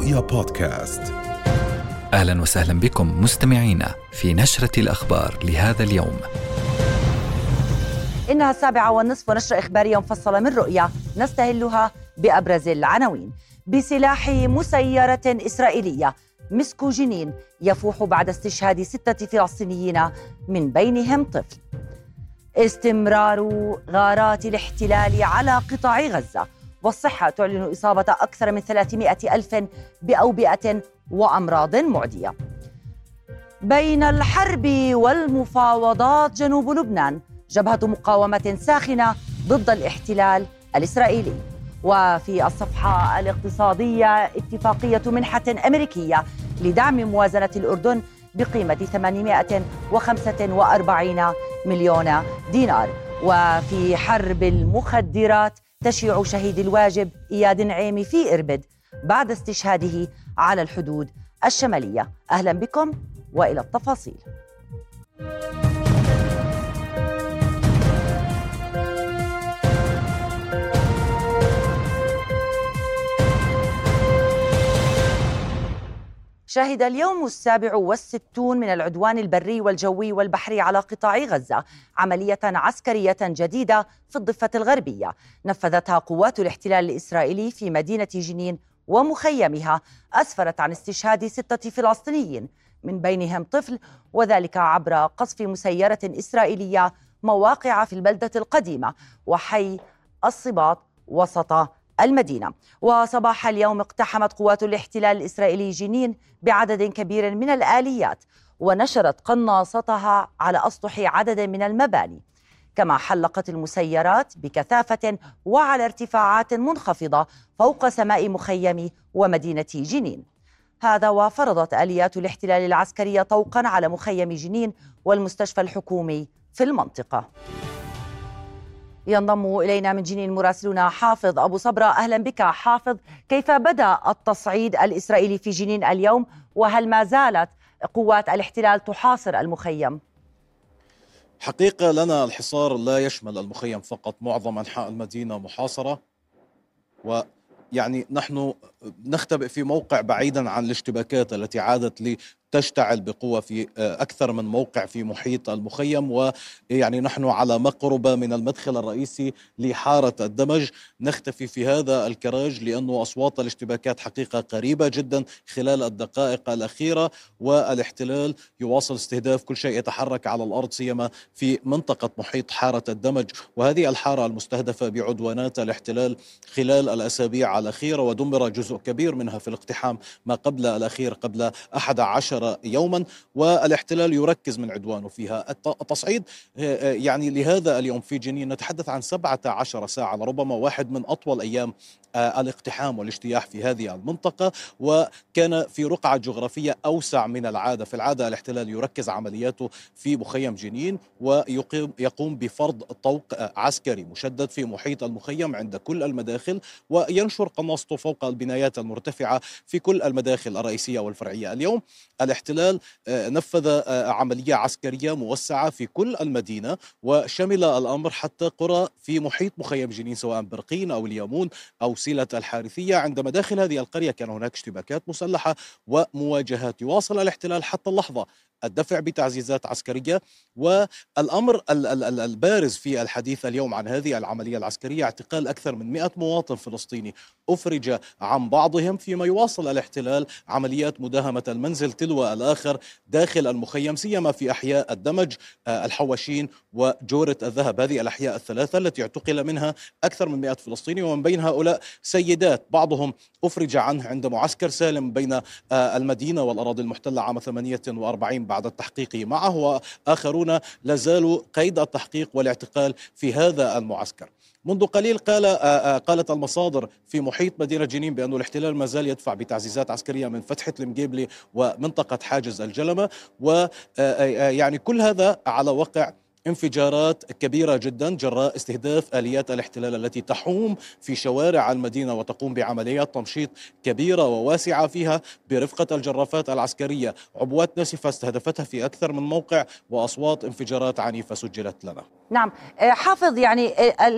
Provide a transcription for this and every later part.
رؤيا بودكاست أهلا وسهلا بكم مستمعينا في نشرة الأخبار لهذا اليوم. إنها السابعة والنصف ونشره اخباريه مفصله من رؤيا نستهلها بأبرز العناوين. بسلاح مسيرة إسرائيلية مسكوا جنين يفوح بعد استشهاد ستة فلسطينيين من بينهم طفل. استمرار غارات الاحتلال على قطاع غزة والصحة تعلن إصابة أكثر من 300 ألف بأوبئة وأمراض معدية. بين الحرب والمفاوضات جنوب لبنان جبهة مقاومة ساخنة ضد الاحتلال الإسرائيلي. وفي الصفحة الاقتصادية اتفاقية منحة أمريكية لدعم موازنة الأردن بقيمة 845 مليون دينار. وفي حرب المخدرات تشيع شهيد الواجب إياد نعيمي في إربد بعد استشهاده على الحدود الشمالية. أهلا بكم وإلى التفاصيل. شهد اليوم السابع والستون من العدوان البري والجوي والبحري على قطاع غزة عملية عسكرية جديدة في الضفة الغربية. نفذتها قوات الاحتلال الإسرائيلي في مدينة جنين ومخيمها. أسفرت عن استشهاد ستة فلسطينيين من بينهم طفل وذلك عبر قصف مسيرة إسرائيلية مواقع في البلدة القديمة وحي الصباط وسط المدينة. وصباح اليوم اقتحمت قوات الاحتلال الإسرائيلي جنين بعدد كبير من الآليات ونشرت قناصتها على أسطح عدد من المباني. كما حلقت المسيرات بكثافة وعلى ارتفاعات منخفضة فوق سماء مخيم ومدينة جنين. هذا وفرضت آليات الاحتلال العسكري طوقا على مخيم جنين والمستشفى الحكومي في المنطقة. ينضم إلينا من جنين مراسلنا حافظ أبو صبرة. أهلا بك حافظ. كيف بدأ التصعيد الإسرائيلي في جنين اليوم؟ وهل ما زالت قوات الاحتلال تحاصر المخيم؟ حقيقة لنا الحصار لا يشمل المخيم فقط. معظم أنحاء المدينة محاصرة. ويعني نحن نختبئ في موقع بعيدا عن الاشتباكات التي عادت تشتعل بقوة في آه، أكثر من موقع في محيط المخيم ويعني نحن على مقربة من المدخل الرئيسي لحارة الدمج. نختفي في هذا الكراج لأنه أصوات الاشتباكات حقيقة قريبة جدا خلال الدقائق الأخيرة والاحتلال يواصل استهداف كل شيء يتحرك على الأرض سيما في منطقة محيط حارة الدمج. وهذه الحارة المستهدفة بعدوانات الاحتلال خلال الأسابيع الأخيرة ودمر جزء كبير منها في الاقتحام ما قبل الأخير قبل 11 عشر يوما والاحتلال يركز من عدوانه فيها. التصعيد آه، آه، يعني لهذا اليوم في جنين نتحدث عن 17 ساعة لربما واحد من أطول أيام آه، الاقتحام والاجتياح في هذه المنطقة. وكان في رقعة جغرافية أوسع من العادة. في العادة الاحتلال يركز عملياته في مخيم جنين ويقوم بفرض طوق عسكري مشدد في محيط المخيم عند كل المداخل وينشر قناصته فوق البنايات المرتفعة في كل المداخل الرئيسية والفرعية. اليوم الاحتلال آه، نفذ آه، عملية عسكرية موسعة في كل المدينة وشمل الأمر حتى قرى في محيط مخيم جنين سواء برقين أو اليامون أو سيلة الحارثية. عند مداخل هذه القرية كان هناك اشتباكات مسلحة ومواجهات. يواصل الاحتلال حتى اللحظة الدفع بتعزيزات عسكرية والأمر البارز في الحديث اليوم عن هذه العملية العسكرية اعتقال أكثر من 100 مواطن فلسطيني أفرج عن بعضهم فيما يواصل الاحتلال عمليات مداهمة المنزل تلو الآخر داخل المخيم سيما في أحياء الدمج آه، الحواشين وجورة الذهب. هذه الأحياء الثلاثة التي اعتقل منها أكثر من 100 فلسطيني ومن بين هؤلاء سيدات بعضهم أفرج عنه عند معسكر سالم بين آه، المدينة والأراضي المحتلة عام 48 بعد التحقيق معه وآخرون لازالوا قيد التحقيق والاعتقال في هذا المعسكر. منذ قليل قال قالت المصادر في محيط مدينة جنين بأن الاحتلال ما زال يدفع بتعزيزات عسكرية من فتحة المجيبلي ومنطقة حاجز الجلمة ويعني كل هذا على وقع انفجارات كبيرة جدا جراء استهداف آليات الاحتلال التي تحوم في شوارع المدينة وتقوم بعمليات تمشيط كبيرة وواسعة فيها برفقة الجرافات العسكرية. عبوات ناسفة استهدفتها في أكثر من موقع وأصوات انفجارات عنيفة سجلت لنا. نعم. آه، حافظ يعني آه،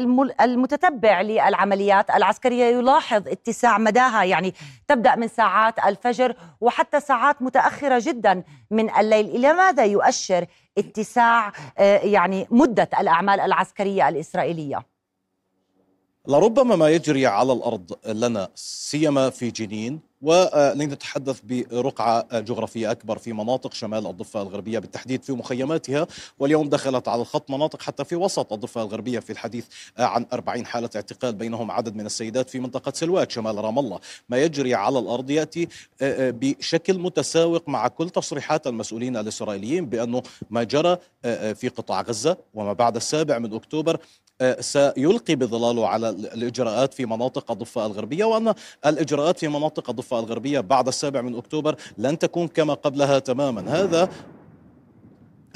المتتبع للعمليات العسكرية يلاحظ اتساع مداها. يعني تبدأ من ساعات الفجر وحتى ساعات متأخرة جدا من الليل. إلى ماذا يؤشر اتساع آه، يعني مدة الأعمال العسكرية الإسرائيلية. لربما ما يجري على الأرض لنا سيما في جنين ولنتحدث برقعة جغرافية أكبر في مناطق شمال الضفة الغربية بالتحديد في مخيماتها واليوم دخلت على الخط مناطق حتى في وسط الضفة الغربية في الحديث عن 40 حالة اعتقال بينهم عدد من السيدات في منطقة سلوات شمال رام الله. ما يجري على الأرض يأتي آه، آه، بشكل متساوق مع كل تصريحات المسؤولين الإسرائيليين بأنه ما جرى آه، في قطاع غزة وما بعد السابع من أكتوبر سيلقي بظلاله على الإجراءات في مناطق الضفة الغربية وأن الإجراءات في مناطق الضفة الغربية بعد السابع من أكتوبر لن تكون كما قبلها تماما. هذا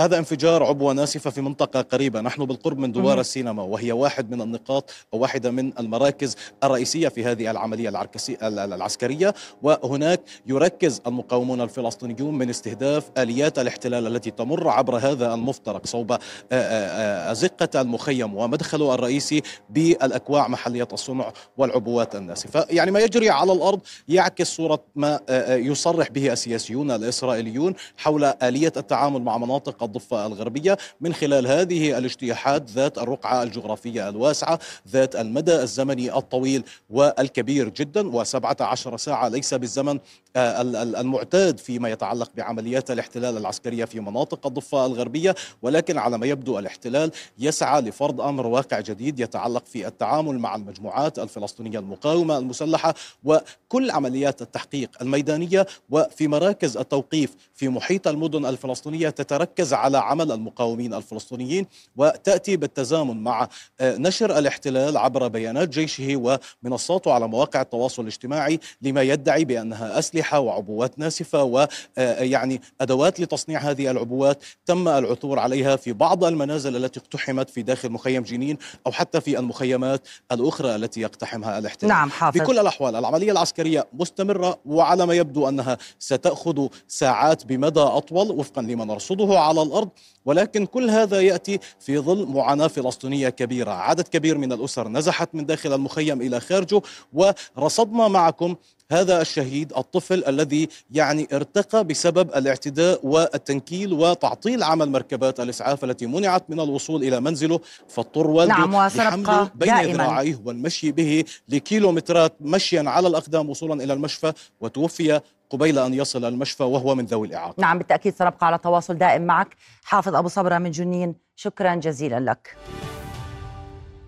هذا انفجار عبوة ناسفة في منطقة قريبة. نحن بالقرب من دوار السينما وهي واحد من النقاط أو واحدة من المراكز الرئيسية في هذه العملية العسكرية. وهناك يركز المقاومون الفلسطينيون من استهداف آليات الاحتلال التي تمر عبر هذا المفترق صوب أزقة المخيم ومدخله الرئيسي بالأكواع محلية الصنع والعبوات الناسفة. يعني ما يجري على الأرض يعكس صورة ما يصرح به السياسيون الإسرائيليون حول آلية التعامل مع مناطق الضفة الغربية من خلال هذه الاجتياحات ذات الرقعة الجغرافية الواسعة ذات المدى الزمني الطويل والكبير جدا وسبعة عشر ساعة ليس بالزمن آه، المعتاد فيما يتعلق بعمليات الاحتلال العسكرية في مناطق الضفة الغربية. ولكن على ما يبدو الاحتلال يسعى لفرض أمر واقع جديد يتعلق في التعامل مع المجموعات الفلسطينية المقاومة المسلحة وكل عمليات التحقيق الميدانية وفي مراكز التوقيف في محيط المدن الفلسطينية تتركز على عمل المقاومين الفلسطينيين وتأتي بالتزامن مع آه، نشر الاحتلال عبر بيانات جيشه ومنصاته على مواقع التواصل الاجتماعي لما يدعي بأنها أسلحة وعبوات ناسفة ويعني آه، أدوات لتصنيع هذه العبوات تم العثور عليها في بعض المنازل التي اقتحمت في داخل مخيم جنين أو حتى في المخيمات الأخرى التي يقتحمها الاحتلال نعم حافظ. في كل الأحوال العملية العسكرية مستمرة وعلى ما يبدو أنها ستأخذ ساعات بمدى أطول وفقا لما نرصده على الأرض ولكن كل هذا يأتي في ظل معاناه فلسطينية كبيرة، عدد كبير من الأسر نزحت من داخل المخيم إلى خارجه ورصدنا معكم هذا الشهيد الطفل الذي يعني ارتقى بسبب الاعتداء والتنكيل وتعطيل عمل مركبات الإسعاف التي منعت من الوصول إلى منزله. فاضطر والده نعم لحمله بين ذراعيه والمشي به لكيلومترات مشيا على الأقدام وصولا إلى المشفى وتوفي قبيل أن يصل المشفى وهو من ذوي الإعاقة. نعم بالتأكيد سنبقى على تواصل دائم معك. حافظ أبو صبرة من جنين شكرا جزيلا لك.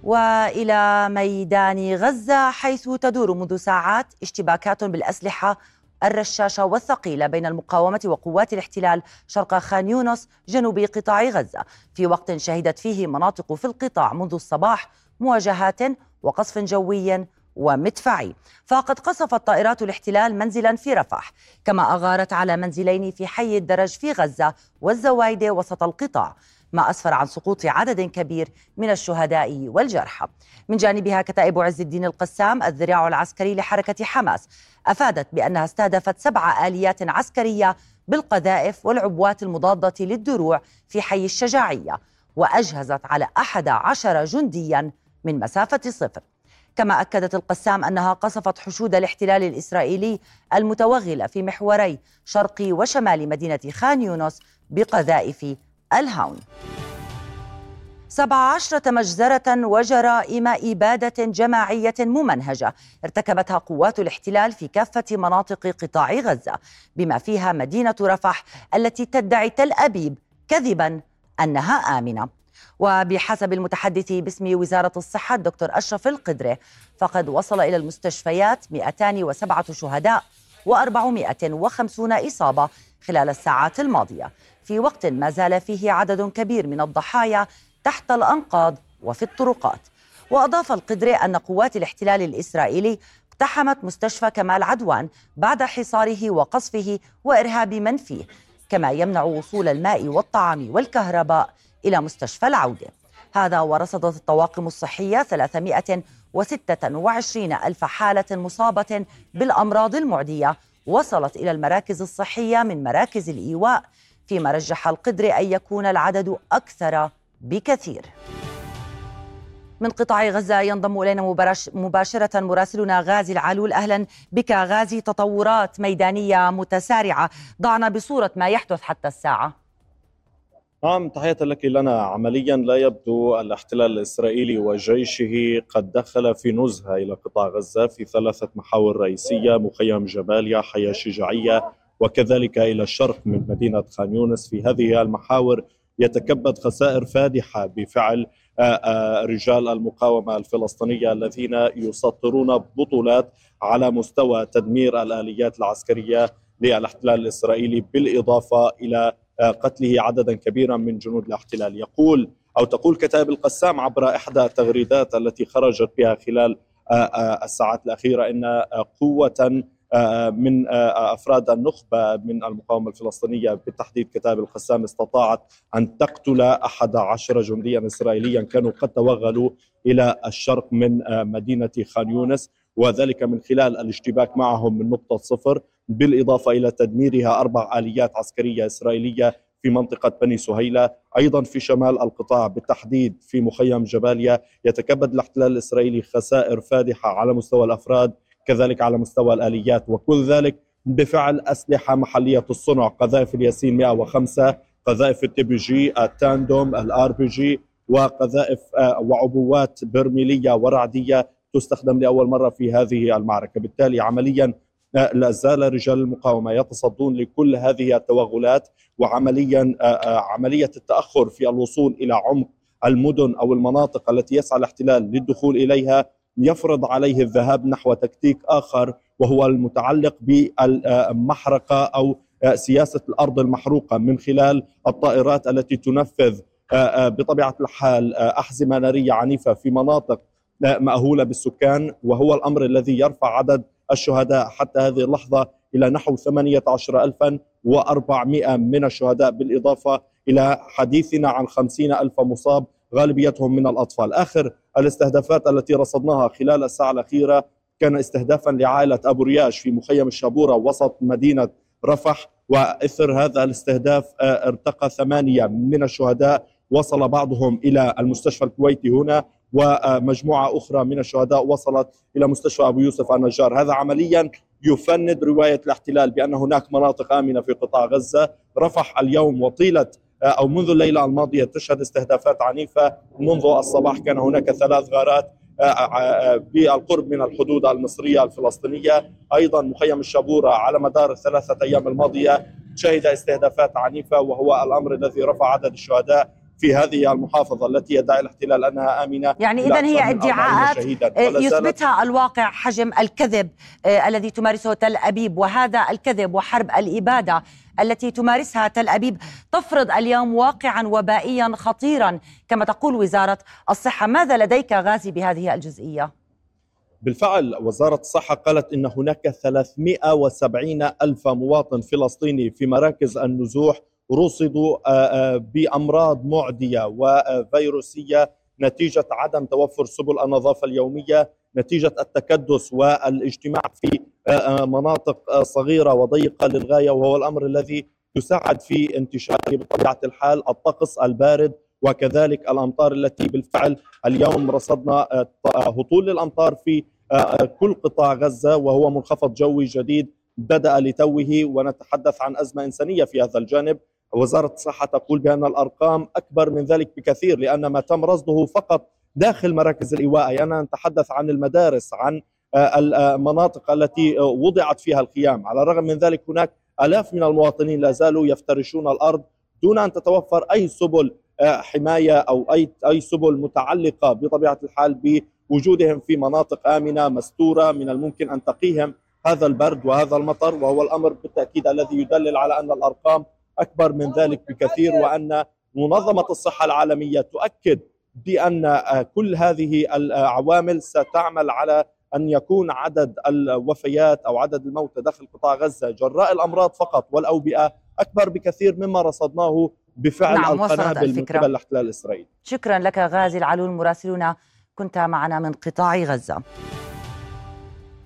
وإلى ميدان غزة حيث تدور منذ ساعات اشتباكات بالأسلحة الرشاشة والثقيلة بين المقاومة وقوات الاحتلال شرق خان يونس جنوب قطاع غزة. في وقت شهدت فيه مناطق في القطاع منذ الصباح مواجهات وقصف جوي ومدفعي. فقد قصفت طائرات الاحتلال منزلا في رفح كما أغارت على منزلين في حي الدرج في غزة والزوايدة وسط القطاع. ما أسفر عن سقوط عدد كبير من الشهداء والجرحى. من جانبها كتائب عز الدين القسام الذراع العسكري لحركة حماس. أفادت بأنها استهدفت سبع آليات عسكرية بالقذائف والعبوات المضادة للدروع في حي الشجاعية وأجهزت على أحد عشر جنديا من مسافة صفر. كما أكدت القسام أنها قصفت حشود الاحتلال الإسرائيلي المتوغلة في محوري شرقي وشمال مدينة خان يونس بقذائف الهاون سبع عشرة مجزرة وجرائم إبادة جماعية ممنهجة ارتكبتها قوات الاحتلال في كافة مناطق قطاع غزة بما فيها مدينة رفح التي تدعي تل أبيب كذبا أنها آمنة. وبحسب المتحدث باسم وزارة الصحة الدكتور أشرف القدري فقد وصل إلى المستشفيات 207 شهداء و450 إصابة خلال الساعات الماضية. في وقت ما زال فيه عدد كبير من الضحايا تحت الأنقاض وفي الطرقات. وأضاف القدري أن قوات الاحتلال الإسرائيلي اقتحمت مستشفى كمال عدوان بعد حصاره وقصفه وإرهاب من فيه كما يمنع وصول الماء والطعام والكهرباء إلى مستشفى العودة. هذا ورصدت الطواقم الصحية 326 ألف حالة مصابة بالأمراض المعدية وصلت إلى المراكز الصحية من مراكز الإيواء فيما رجح القدر أن يكون العدد أكثر بكثير. من قطاع غزة ينضم إلينا مباشرة مراسلنا غازي العلول. أهلا بك غازي تطورات ميدانية متسارعة. ضعنا بصورة ما يحدث حتى الساعة. نعم تحية لك لنا عمليا لا يبدو الاحتلال الإسرائيلي وجيشه قد دخل في نزهة إلى قطاع غزة في ثلاثة محاور رئيسية مخيم جباليا حياة شجاعية وكذلك إلى الشرق من مدينة خان يونس. في هذه المحاور يتكبد خسائر فادحة بفعل رجال المقاومة الفلسطينية الذين يسطرون بطولات على مستوى تدمير الآليات العسكرية للاحتلال الإسرائيلي بالإضافة إلى قتله عددا كبيرا من جنود الاحتلال. يقول أو تقول كتائب القسام عبر إحدى التغريدات التي خرجت بها خلال الساعات الأخيرة إن قوة من أفراد النخبة من المقاومة الفلسطينية بالتحديد كتاب القسام استطاعت أن تقتل أحد عشر جنديا اسرائيليا. كانوا قد توغلوا إلى الشرق من مدينة خان يونس وذلك من خلال الاشتباك معهم من نقطة صفر بالإضافة إلى تدميرها أربع آليات عسكرية إسرائيلية في منطقة بني سهيلة. أيضا في شمال القطاع بالتحديد في مخيم جباليا يتكبد الاحتلال الإسرائيلي خسائر فادحة على مستوى الأفراد كذلك على مستوى الآليات وكل ذلك بفعل أسلحة محلية الصنع قذائف الياسين 105 قذائف التي بي جي التاندم الار بي جي وقذائف آه، وعبوات برميلية ورعدية تستخدم لأول مرة في هذه المعركة. بالتالي عمليا آه، لا زال رجال المقاومة يتصدون لكل هذه التوغلات وعمليا آه، عملية التأخر في الوصول إلى عمق المدن أو المناطق التي يسعى الاحتلال للدخول إليها يفرض عليه الذهاب نحو تكتيك آخر وهو المتعلق بالمحرقة أو سياسة الأرض المحروقة من خلال الطائرات التي تنفذ بطبيعة الحال أحزمة نارية عنيفة في مناطق مأهولة بالسكان وهو الأمر الذي يرفع عدد الشهداء حتى هذه اللحظة إلى نحو 18400 من الشهداء بالإضافة إلى حديثنا عن 50 ألف مصاب غالبيتهم من الأطفال. آخر الاستهدافات التي رصدناها خلال الساعة الأخيرة كان استهدافا لعائلة أبو رياش في مخيم الشابورة وسط مدينة رفح وإثر هذا الاستهداف آه، ارتقى ثمانية من الشهداء. وصل بعضهم إلى المستشفى الكويتي هنا ومجموعة أخرى من الشهداء وصلت إلى مستشفى أبو يوسف النجار. هذا عمليا يفند رواية الاحتلال بأن هناك مناطق آمنة في قطاع غزة. رفح اليوم وطيلة أو منذ الليلة الماضية تشهد استهدافات عنيفة. منذ الصباح كان هناك ثلاث غارات آه، آه، آه، بالقرب من الحدود المصرية الفلسطينية. أيضا مخيم الشابورة على مدار الثلاثه أيام الماضية شهد استهدافات عنيفة وهو الأمر الذي رفع عدد الشهداء. في هذه المحافظة التي يدعي الاحتلال أنها آمنة. يعني إذا هي ادعاءات يثبتها الواقع حجم الكذب الذي تمارسه تل أبيب وهذا الكذب وحرب الإبادة التي تمارسها تل أبيب تفرض اليوم واقعا وبائيا خطيرا كما تقول وزارة الصحة. ماذا لديك غازي بهذه الجزئية؟ بالفعل وزارة الصحة قالت إن هناك 370 ألف مواطن فلسطيني في مراكز النزوح رصدوا آه، آه، بأمراض معدية وفيروسية نتيجة عدم توفر سبل النظافة اليومية نتيجة التكدس والاجتماع في آه، مناطق صغيرة وضيقة للغاية وهو الأمر الذي يساعد في انتشار بطبيعة الحال الطقس البارد وكذلك الأمطار التي بالفعل اليوم رصدنا هطول للأمطار في كل قطاع غزة وهو منخفض جوي جديد بدأ لتوه ونتحدث عن أزمة إنسانية في هذا الجانب. وزارة الصحة تقول بأن الأرقام أكبر من ذلك بكثير لأن ما تم رصده فقط داخل مراكز الإيواء. يعني نتحدث عن المدارس عن آه، المناطق التي وضعت فيها الخيام. على الرغم من ذلك هناك آلاف من المواطنين لا زالوا يفترشون الأرض دون أن تتوفر أي سبل آه، حماية أو أي أي سبل متعلقة بطبيعة الحال بوجودهم في مناطق آمنة مستورة من الممكن أن تقيهم هذا البرد وهذا المطر. وهو الأمر بالتأكيد الذي يدلل على أن الأرقام أكبر من ذلك بكثير وأن منظمة الصحة العالمية تؤكد بأن آه، كل هذه العوامل ستعمل على أن يكون عدد الوفيات أو عدد الموتى داخل قطاع غزة جراء الأمراض فقط والأوبئة أكبر بكثير مما رصدناه بفعل نعم القنابل من قبل الاحتلال الاسرائيلي شكرا لك غازي العلول مراسلنا كنت معنا من قطاع غزة.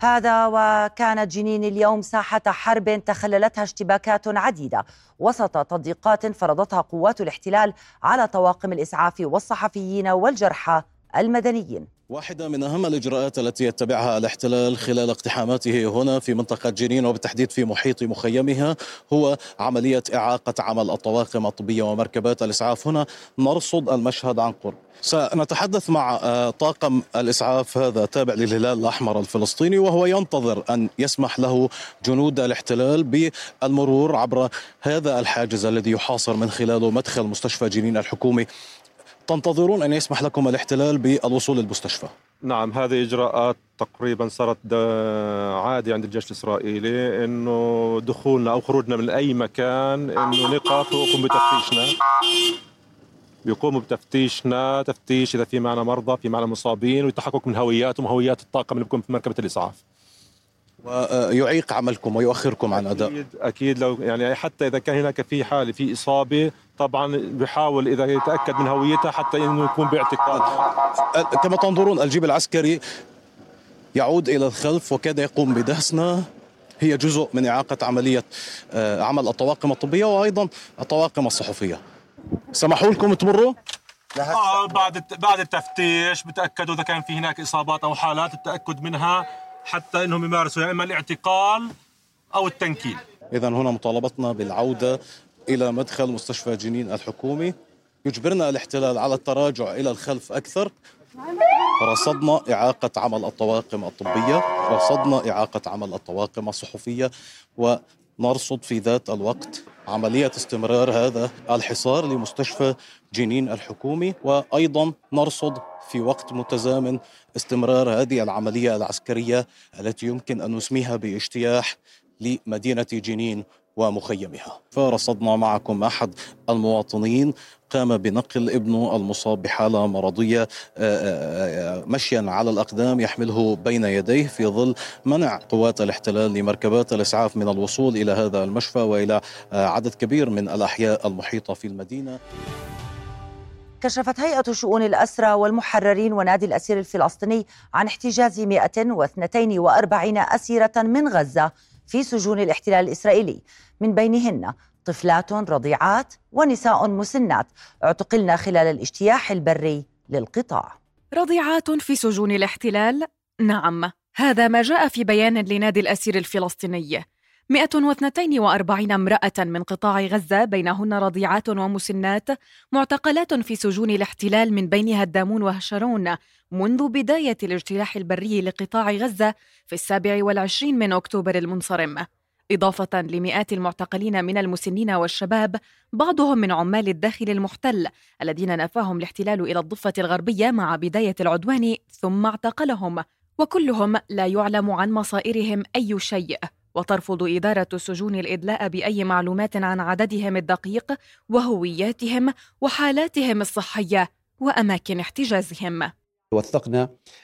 هذا وكانت جنين اليوم ساحة حرب تخللتها اشتباكات عديدة. وسط تضييقات فرضتها قوات الاحتلال على طواقم الإسعاف والصحفيين والجرحى المدنيين. واحدة من أهم الإجراءات التي يتبعها الاحتلال خلال اقتحاماته هنا في منطقة جنين وبالتحديد في محيط مخيمها هو عملية إعاقة عمل الطواقم الطبية ومركبات الإسعاف. هنا نرصد المشهد عن قرب. سنتحدث مع آه، طاقم الإسعاف هذا تابع للهلال الأحمر الفلسطيني وهو ينتظر أن يسمح له جنود الاحتلال بالمرور عبر هذا الحاجز الذي يحاصر من خلاله مدخل مستشفى جنين الحكومي. تنتظرون أن يسمح لكم الاحتلال بالوصول للمستشفى. نعم هذه إجراءات تقريبا صارت عادي عند الجيش الإسرائيلي أنه دخولنا أو خروجنا من أي مكان أنه نقف ويقوم بتفتيشنا. بيقوموا بتفتيشنا تفتيش إذا في معنا مرضى في معنا مصابين والتحقق من هوياتهم وهويات الطاقم اللي بيكون في مركبة الإسعاف. ويعيق عملكم ويؤخركم عن أداء. أكيد أكيد لو يعني حتى إذا كان هناك في حاله في إصابة طبعا بحاول إذا يتأكد من هويتها حتى إنه يكون باعتقال كما تنظرون الجيب العسكري يعود إلى الخلف وكاد يقوم بدهسنا. هي جزء من إعاقة عملية آه، عمل الطواقم الطبية وأيضا الطواقم الصحفية. سمحوا لكم تمروا؟ آه بعد بعد التفتيش بتأكدوا إذا كان في هناك إصابات أو حالات التأكد منها. حتى إنهم يمارسوا يا إما الاعتقال أو التنكيل. اذا هنا مطالبتنا بالعودة إلى مدخل مستشفى جنين الحكومي. يجبرنا الاحتلال على التراجع إلى الخلف أكثر. رصدنا إعاقة عمل الطواقم الطبية. رصدنا إعاقة عمل الطواقم الصحفية. ونرصد في ذات الوقت عملية استمرار هذا الحصار لمستشفى جنين الحكومي وأيضا نرصد في وقت متزامن استمرار هذه العملية العسكرية التي يمكن أن نسميها باجتياح لمدينة جنين. ومخيمها. فرصدنا معكم أحد المواطنين قام بنقل ابنه المصاب بحالة مرضية آه، آه، آه، مشيا على الأقدام يحمله بين يديه في ظل منع قوات الاحتلال لمركبات الإسعاف من الوصول إلى هذا المشفى وإلى عدد كبير من الأحياء المحيطة في المدينة. كشفت هيئة شؤون الأسرى والمحررين ونادي الأسير الفلسطيني عن احتجاز 142 أسيرة من غزة في سجون الاحتلال الإسرائيلي. من بينهن طفلات رضيعات ونساء مسنات. اعتقلن خلال الاجتياح البري للقطاع. رضيعات في سجون الاحتلال؟ نعم. هذا ما جاء في بيان لنادي الأسير الفلسطيني. 142 امرأة من قطاع غزة بينهن رضيعات ومسنات معتقلات في سجون الاحتلال من بينها الدامون وهشرون منذ بداية الاجتلاح البري لقطاع غزة في السابع والعشرين من أكتوبر المنصرم. إضافة لمئات المعتقلين من المسنين والشباب بعضهم من عمال الداخل المحتل الذين نفاهم الاحتلال إلى الضفة الغربية مع بداية العدوان ثم اعتقلهم وكلهم لا يعلم عن مصائرهم أي شيء. وترفض إدارة السجون الإدلاء بأي معلومات عن عددهم الدقيق وهوياتهم وحالاتهم الصحية وأماكن احتجازهم. وثقنا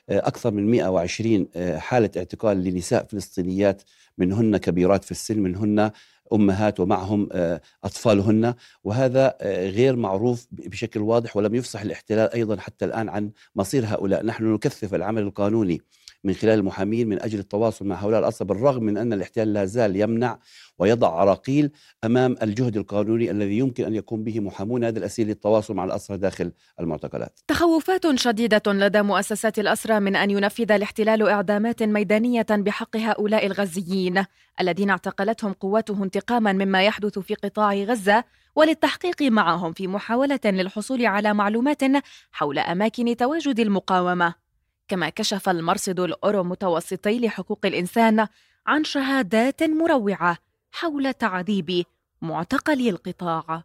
آه، أكثر من 120 آه، حالة اعتقال لنساء فلسطينيات منهن كبيرات في السن منهن أمهات ومعهم آه، أطفالهن. وهذا غير معروف بشكل واضح ولم يفصح الاحتلال أيضا حتى الآن عن مصير هؤلاء، نحن نكثف العمل القانوني. من خلال المحامين من أجل التواصل مع هؤلاء الاسرى بالرغم من أن الاحتلال لا زال يمنع ويضع عراقيل أمام الجهد القانوني الذي يمكن أن يقوم به محامون هذا الأسير للتواصل مع الاسرى داخل المعتقلات. تخوفات شديدة لدى مؤسسات الاسرى من أن ينفذ الاحتلال إعدامات ميدانية بحق هؤلاء الغزيين الذين اعتقلتهم قواته انتقاما مما يحدث في قطاع غزة وللتحقيق معهم في محاولة للحصول على معلومات حول أماكن تواجد المقاومة. كما كشف المرصد الأورو متوسطي لحقوق الإنسان عن شهادات مروعة حول تعذيب معتقلي القطاع.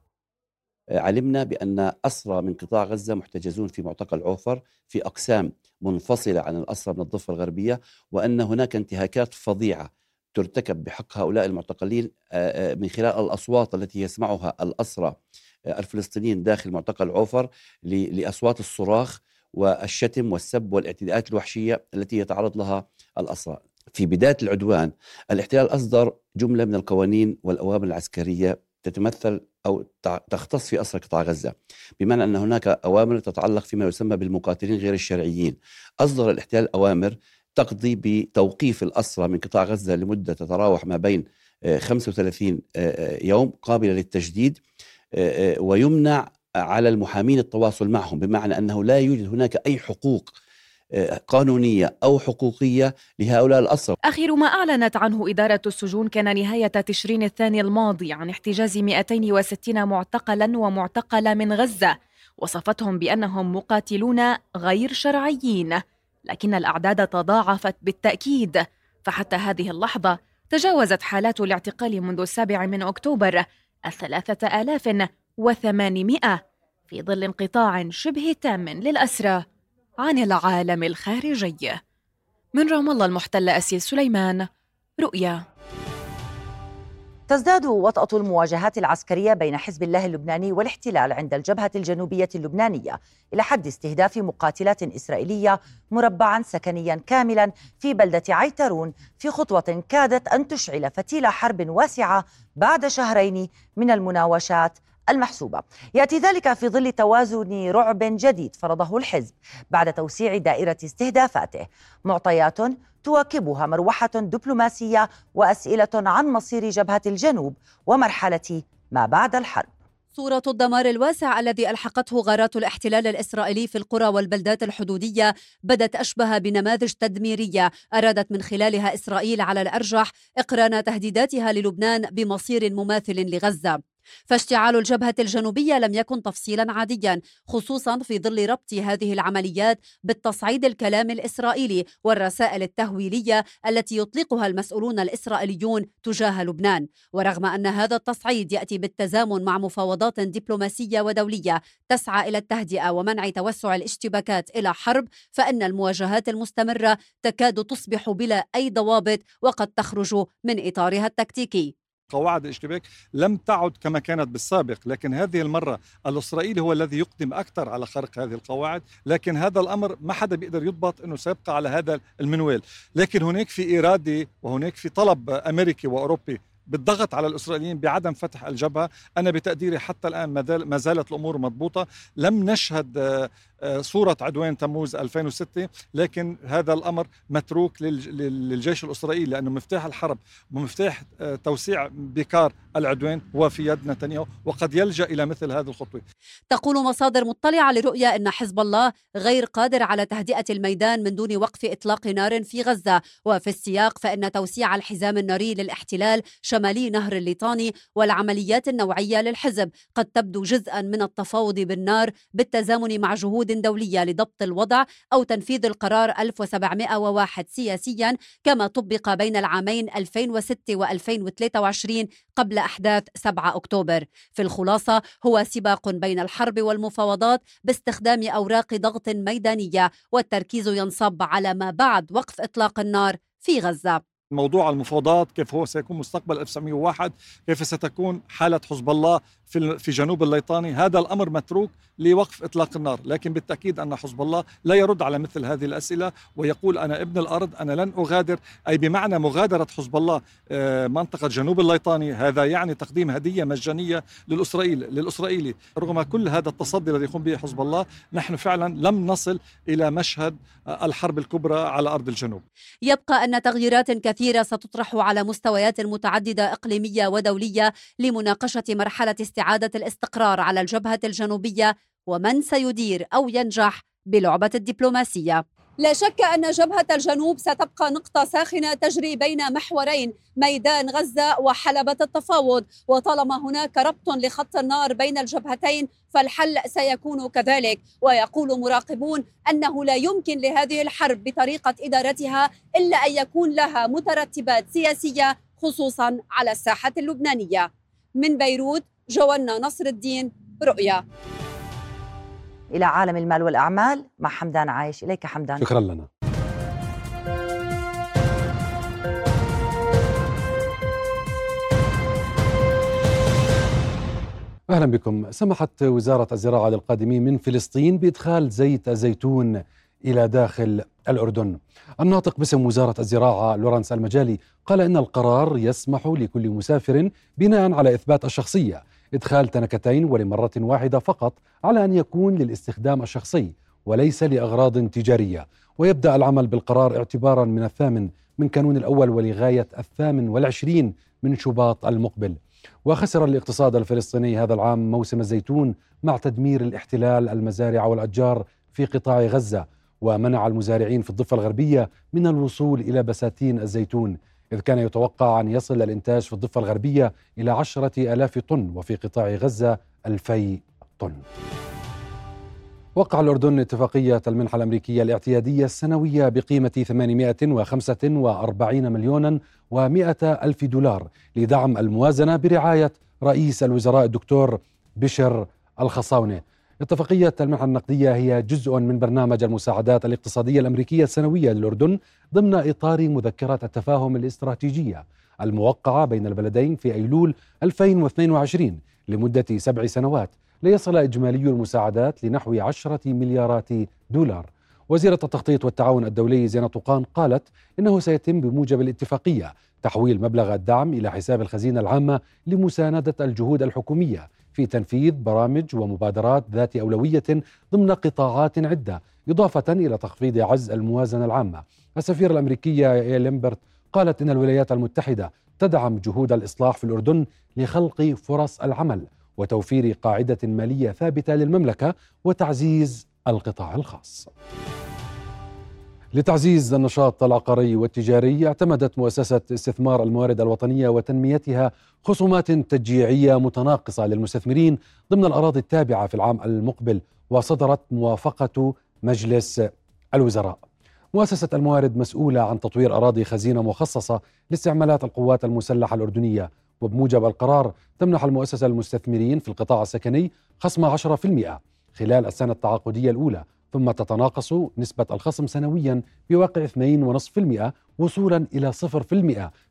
علمنا بأن أسرى من قطاع غزة محتجزون في معتقل عوفر في أقسام منفصلة عن الأسرى من الضفة الغربية وأن هناك انتهاكات فظيعة ترتكب بحق هؤلاء المعتقلين من خلال الأصوات التي يسمعها الأسرى الفلسطينيين داخل معتقل عوفر لأصوات الصراخ والشتم والسب والإعتداءات الوحشية التي يتعرض لها الأسرى. في بداية العدوان الاحتلال أصدر جملة من القوانين والأوامر العسكرية تتمثل أو تختص في أسرى قطاع غزة بمعنى أن هناك أوامر تتعلق فيما يسمى بالمقاتلين غير الشرعيين. أصدر الاحتلال أوامر تقضي بتوقيف الأسرى من قطاع غزة لمدة تتراوح ما بين 35 يوم قابلة للتجديد ويمنع على المحامين التواصل معهم بمعنى أنه لا يوجد هناك أي حقوق قانونية أو حقوقية لهؤلاء الأسرى آخر ما أعلنت عنه إدارة السجون كان نهاية تشرين الثاني الماضي عن احتجاز 260 معتقلا ومعتقلة من غزة وصفتهم بأنهم مقاتلون غير شرعيين. لكن الأعداد تضاعفت بالتأكيد فحتى هذه اللحظة تجاوزت حالات الاعتقال منذ السابع من أكتوبر الثلاثة آلاف وثمانمائة في ظل انقطاع شبه تام للأسرى عن العالم الخارجي. من رام الله المحتل أسيل سليمان رؤيا. تزداد وطأة المواجهات العسكرية بين حزب الله اللبناني والاحتلال عند الجبهة الجنوبية اللبنانية إلى حد استهداف مقاتلات إسرائيلية مربعا سكنيا كاملا في بلدة عيترون في خطوة كادت أن تشعل فتيل حرب واسعة بعد شهرين من المناوشات المحسوبة. يأتي ذلك في ظل توازن رعب جديد فرضه الحزب بعد توسيع دائرة استهدافاته. معطيات تواكبها مروحة دبلوماسية وأسئلة عن مصير جبهة الجنوب ومرحلة ما بعد الحرب. صورة الدمار الواسع الذي ألحقته غارات الاحتلال الإسرائيلي في القرى والبلدات الحدودية بدت أشبه بنماذج تدميرية أرادت من خلالها إسرائيل على الأرجح إقران تهديداتها للبنان بمصير مماثل لغزة. فاشتعال الجبهة الجنوبية لم يكن تفصيلا عاديا خصوصا في ظل ربط هذه العمليات بالتصعيد الكلام الإسرائيلي والرسائل التهويلية التي يطلقها المسؤولون الإسرائيليون تجاه لبنان. ورغم أن هذا التصعيد يأتي بالتزامن مع مفاوضات دبلوماسية ودولية تسعى إلى التهدئة ومنع توسع الاشتباكات إلى حرب فإن المواجهات المستمرة تكاد تصبح بلا أي ضوابط وقد تخرج من إطارها التكتيكي. قواعد الاشتباك لم تعد كما كانت بالسابق لكن هذه المرة الإسرائيلي هو الذي يقدم أكثر على خرق هذه القواعد لكن هذا الأمر ما حدا بيقدر يضبط أنه سيبقى على هذا المنوال. لكن هناك في إرادة وهناك في طلب أمريكي وأوروبي بالضغط على الإسرائيليين بعدم فتح الجبهة أنا بتقديري حتى الآن ما زالت الأمور مضبوطة. لم نشهد صورة عدوان تموز 2006 لكن هذا الأمر متروك للجيش الإسرائيلي لأنه مفتاح الحرب ومفتاح آه، توسيع بكار العدوان هو في يد نتنياهو وقد يلجأ إلى مثل هذه الخطوة. تقول مصادر مطلعة لرؤيا أن حزب الله غير قادر على تهدئة الميدان من دون وقف إطلاق نار في غزة. وفي السياق فإن توسيع الحزام الناري للاحتلال شمالي نهر الليطاني والعمليات النوعية للحزب قد تبدو جزءا من التفاوض بالنار بالتزامن مع جهود دولية لضبط الوضع أو تنفيذ القرار 1701 سياسيا كما طبق بين العامين 2006 و2023 قبل أحداث 7 أكتوبر. في الخلاصة هو سباق بين الحرب والمفاوضات باستخدام أوراق ضغط ميدانية والتركيز ينصب على ما بعد وقف إطلاق النار في غزة. موضوع المفاوضات كيف هو سيكون مستقبل 1901 كيف ستكون حالة حزب الله في في جنوب الليطاني. هذا الأمر متروك لوقف إطلاق النار لكن بالتأكيد أن حزب الله لا يرد على مثل هذه الأسئلة ويقول أنا ابن الأرض أنا لن أغادر. أي بمعنى مغادرة حزب الله آه، منطقة جنوب الليطاني هذا يعني تقديم هدية مجانية للإسرائيل للإسرائيلي. رغم كل هذا التصدي الذي يقوم به حزب الله نحن فعلا لم نصل إلى مشهد الحرب الكبرى على أرض الجنوب. يبقى أن تغييرات كثيرة ستطرح على مستويات متعددة إقليمية ودولية لمناقشة مرحلة استعادة الاستقرار على الجبهة الجنوبية ومن سيدير أو ينجح بلعبة الدبلوماسية. لا شك أن جبهة الجنوب ستبقى نقطة ساخنة تجري بين محورين ميدان غزة وحلبة التفاوض. وطالما هناك ربط لخط النار بين الجبهتين فالحل سيكون كذلك. ويقول مراقبون أنه لا يمكن لهذه الحرب بطريقة إدارتها إلا أن يكون لها مترتبات سياسية خصوصا على الساحة اللبنانية. من بيروت جوانا نصر الدين رؤيا. إلى عالم المال والأعمال. مع حمدان عايش. إليك حمدان. شكرا لنا. أهلا بكم. سمحت وزارة الزراعة للقادمين من فلسطين بإدخال زيت الزيتون إلى داخل الأردن. الناطق باسم وزارة الزراعة لورانس المجالي قال إن القرار يسمح لكل مسافر بناء على إثبات الشخصية. إدخال تنكتين ولمرة واحدة فقط على أن يكون للاستخدام الشخصي وليس لأغراض تجارية. ويبدأ العمل بالقرار اعتبارا من الثامن من كانون الأول ولغاية الثامن والعشرين من شباط المقبل. وخسر الاقتصاد الفلسطيني هذا العام موسم الزيتون مع تدمير الاحتلال المزارع والأتجار في قطاع غزة ومنع المزارعين في الضفة الغربية من الوصول إلى بساتين الزيتون. إذ كان يتوقع أن يصل الإنتاج في الضفة الغربية إلى عشرة ألاف طن وفي قطاع غزة ألفي طن. وقع الأردن اتفاقية المنحة الأمريكية الاعتيادية السنوية بقيمة 845 مليونا و100 ألف دولار لدعم الموازنة برعاية رئيس الوزراء الدكتور بشر الخصاونة. اتفاقية المنحة النقدية هي جزء من برنامج المساعدات الاقتصادية الأمريكية السنوية للأردن ضمن إطار مذكرة التفاهم الاستراتيجية الموقعة بين البلدين في أيلول 2022 لمدة سبع سنوات ليصل إجمالي المساعدات لنحو عشرة مليارات دولار. وزيرة التخطيط والتعاون الدولي زينة طوقان قالت إنه سيتم بموجب الاتفاقية تحويل مبلغ الدعم إلى حساب الخزينة العامة لمساندة الجهود الحكومية في تنفيذ برامج ومبادرات ذات أولوية ضمن قطاعات عدة إضافة إلى تخفيض عجز الموازنة العامة. السفيرة الأمريكية إيليمبرت قالت إن الولايات المتحدة تدعم جهود الإصلاح في الأردن لخلق فرص العمل وتوفير قاعدة مالية ثابتة للمملكة وتعزيز القطاع الخاص. لتعزيز النشاط العقاري والتجاري اعتمدت مؤسسة استثمار الموارد الوطنية وتنميتها خصومات تشجيعية متناقصة للمستثمرين ضمن الأراضي التابعة في العام المقبل وصدرت موافقة مجلس الوزراء. مؤسسة الموارد مسؤولة عن تطوير أراضي خزينة مخصصة لاستعمالات القوات المسلحة الأردنية. وبموجب القرار تمنح المؤسسة المستثمرين في القطاع السكني خصم 10% خلال السنة التعاقدية الأولى ثم تتناقص نسبة الخصم سنويا بواقع 2.5% وصولا إلى 0%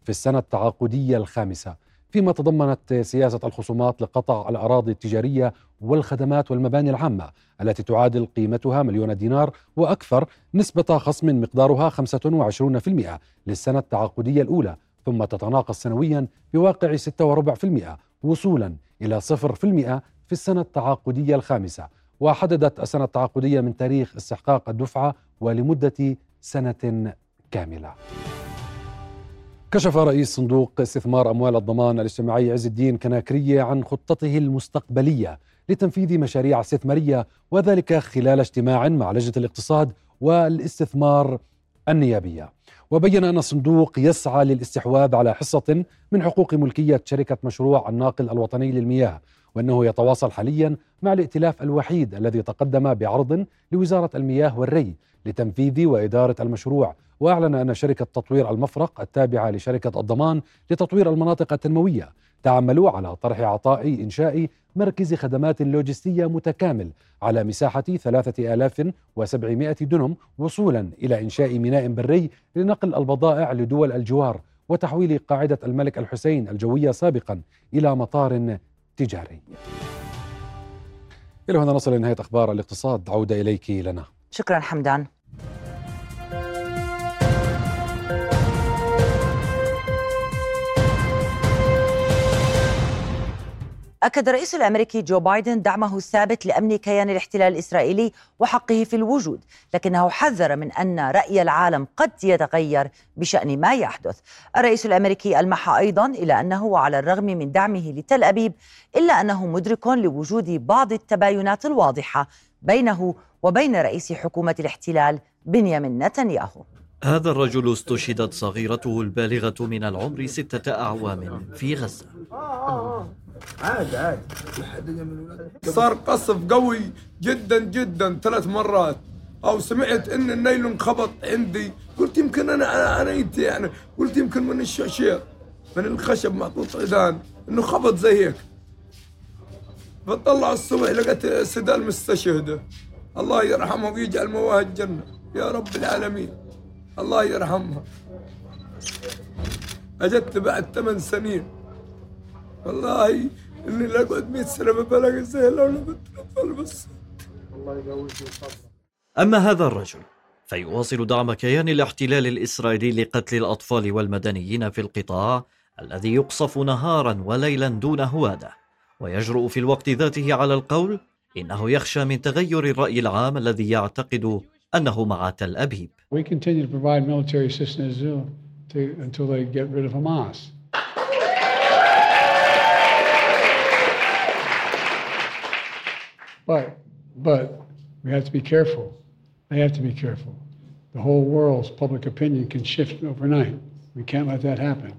في السنة التعاقدية الخامسة. فيما تضمنت سياسة الخصومات لقطع الأراضي التجارية والخدمات والمباني العامة التي تعادل قيمتها مليون دينار وأكثر نسبة خصم مقدارها 25% للسنة التعاقدية الأولى ثم تتناقص سنويا بواقع 6.4% وصولا إلى 0% في السنة التعاقدية الخامسة. وحددت السنة التعاقدية من تاريخ استحقاق الدفعة ولمدة سنة كاملة. كشف رئيس صندوق استثمار أموال الضمان الاجتماعي عز الدين كناكرية عن خطته المستقبلية لتنفيذ مشاريع استثمارية وذلك خلال اجتماع مع لجنة الاقتصاد والاستثمار النيابية. وبين أن الصندوق يسعى للاستحواذ على حصة من حقوق ملكية شركة مشروع الناقل الوطني للمياه وأنه يتواصل حاليا مع الائتلاف الوحيد الذي تقدم بعرض لوزارة المياه والري لتنفيذ وإدارة المشروع. وأعلن أن شركة تطوير المفرق التابعة لشركة الضمان لتطوير المناطق التنموية تعملوا على طرح عطاء إنشاء مركز خدمات لوجستية متكامل على مساحة 3700 دنم وصولا إلى إنشاء ميناء بري لنقل البضائع لدول الجوار وتحويل قاعدة الملك الحسين الجوية سابقا إلى مطار تجاري. إلى هنا نصل لنهاية أخبار الاقتصاد. عودة إليك لنا. شكرا حمدان. أكد الرئيس الأمريكي جو بايدن دعمه الثابت لأمن كيان الاحتلال الإسرائيلي وحقه في الوجود لكنه حذر من أن رأي العالم قد يتغير بشأن ما يحدث. الرئيس الأمريكي ألمح أيضا إلى أنه على الرغم من دعمه لتل أبيب إلا أنه مدرك لوجود بعض التباينات الواضحة بينه وبين رئيس حكومة الاحتلال بنيامين نتنياهو. هذا الرجل استشهدت صغيرته البالغة من العمر ستة أعوام في غزة. عادي عادي. صار قصف قوي جدا جدا ثلاث مرات. أو سمعت إن النيل انخبط عندي. قلت يمكن أنا أنا يعني. قلت يمكن من الشاشير. من الخشب محطوط عيدان إنه خبط زي هيك. فطلع الصبح لقيت سدال مستشهدة. الله يرحمها ويجعل مواه الجنة. يا رب العالمين. الله يرحمها. اجت بعد ثمان سنين. والله إني لا أقعد 100 سنة ما بلاقي زي لو بس الله يقويك أما هذا الرجل فيواصل دعم كيان الاحتلال الإسرائيلي لقتل الأطفال والمدنيين في القطاع الذي يقصف نهارا وليلا دون هوادة. ويجرؤ في الوقت ذاته على القول إنه يخشى من تغير الرأي العام الذي يعتقد أنه مع تل أبيب. We continue to provide military assistance to, until they get rid of Hamas. But, but we have to be careful. They have to be careful. The whole world's public opinion can shift overnight. We can't let that happen.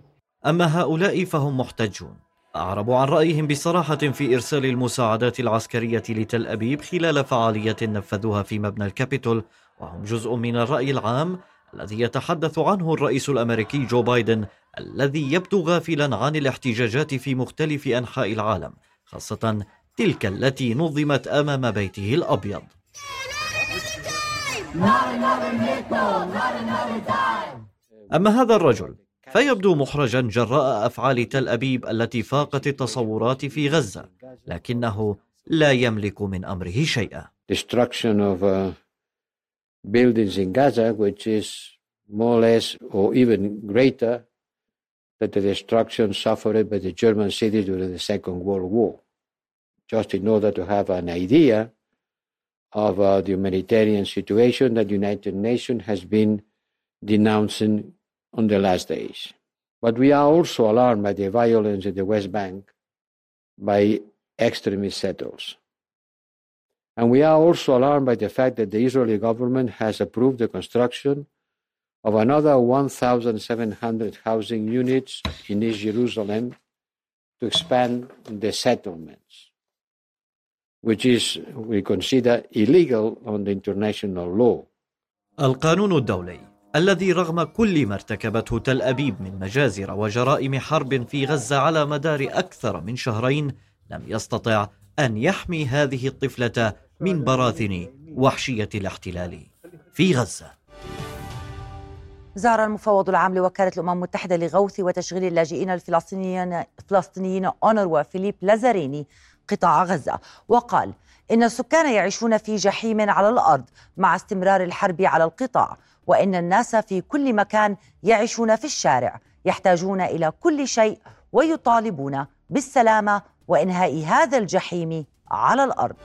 أما هؤلاء فهم محتجون أعربوا عن رأيهم بصراحة في إرسال المساعدات العسكرية لتل أبيب خلال فعالية نفذوها في مبنى الكابيتول وهم جزء من الرأي العام الذي يتحدث عنه الرئيس الأمريكي جو بايدن الذي يبدو غافلا عن الاحتجاجات في مختلف أنحاء العالم خاصة تلك التي نظمت أمام بيته الأبيض أما هذا الرجل فيبدو محرجا جراء أفعال تل أبيب التي فاقت التصورات في غزة لكنه لا يملك من أمره شيئا destruction of uh, buildings in Gaza, which is more or less or even greater than the destruction suffered by the German cities during the Second World War. Just in order to have an idea of uh, the humanitarian situation that the United Nations has been denouncing on the last days. But we are also alarmed by the violence in the West Bank by extremist settlers. And we are also alarmed by the fact that the Israeli government has approved the construction of another 1,700 housing units in East Jerusalem to expand the settlements, which is, we consider, illegal on the international law. القانون الدولي الذي رغم كل ما ارتكبته تل أبيب من مجازر وجرائم حرب في غزة على مدار أكثر من شهرين لم يستطع أن يحمي هذه الطفلة من براثن وحشية الاحتلال في غزة زار المفوض العام لوكالة الأمم المتحدة لغوث وتشغيل اللاجئين الفلسطينيين الفلسطينيين أونروا فيليب لازاريني قطاع غزة وقال إن السكان يعيشون في جحيم على الأرض مع استمرار الحرب على القطاع وإن الناس في كل مكان يعيشون في الشارع يحتاجون إلى كل شيء ويطالبون بالسلامة وإنهاء هذا الجحيم على الأرض.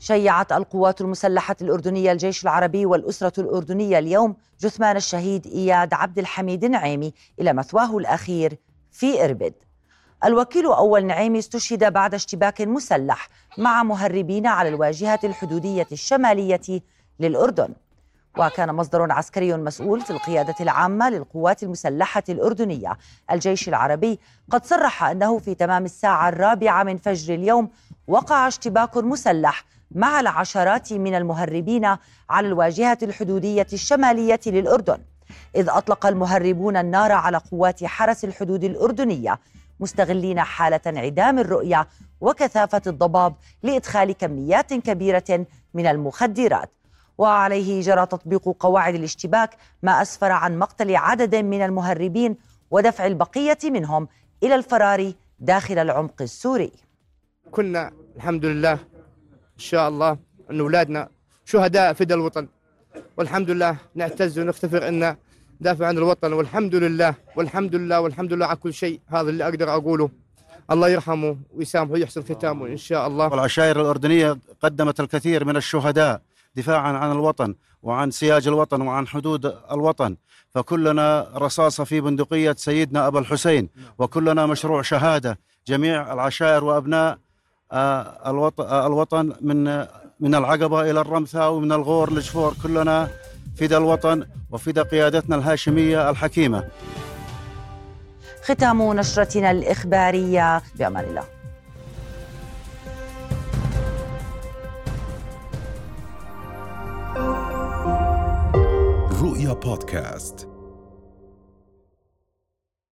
شيعت القوات المسلحة الأردنية الجيش العربي والأسرة الأردنية اليوم جثمان الشهيد إياد عبد الحميد نعيمي إلى مثواه الأخير في إربد. الوكيل أول نعيمي استشهد بعد اشتباك مسلح مع مهربين على الواجهة الحدودية الشمالية للأردن. وكان مصدر عسكري مسؤول في القيادة العامة للقوات المسلحة الأردنية. الجيش العربي قد صرح أنه في تمام الساعة الرابعة من فجر اليوم وقع اشتباك مسلح مع العشرات من المهربين على الواجهة الحدودية الشمالية للأردن. إذ أطلق المهربون النار على قوات حرس الحدود الأردنية مستغلين حالة انعدام الرؤية وكثافة الضباب لإدخال كميات كبيرة من المخدرات. وعليه جرى تطبيق قواعد الاشتباك ما أسفر عن مقتل عدد من المهربين ودفع البقية منهم إلى الفرار داخل العمق السوري. كنا الحمد لله إن شاء الله أن أولادنا شهداء فدى الوطن. والحمد لله نعتز ونفتخر أن دافع عن الوطن والحمد لله والحمد لله والحمد لله على كل شيء. هذا اللي أقدر أقوله. الله يرحمه ويسامحه ويحسن ختامه إن شاء الله. والعشائر الأردنية قدمت الكثير من الشهداء دفاعا عن الوطن وعن سياج الوطن وعن حدود الوطن. فكلنا رصاصة في بندقية سيدنا أبا الحسين وكلنا مشروع شهادة. جميع العشائر وأبناء الوطن من من العقبة إلى الرمثة ومن الغور للجفور كلنا فدى الوطن وفدى قيادتنا الهاشمية الحكيمة. ختام نشرتنا الإخبارية بأمان الله. رؤيا بودكاست.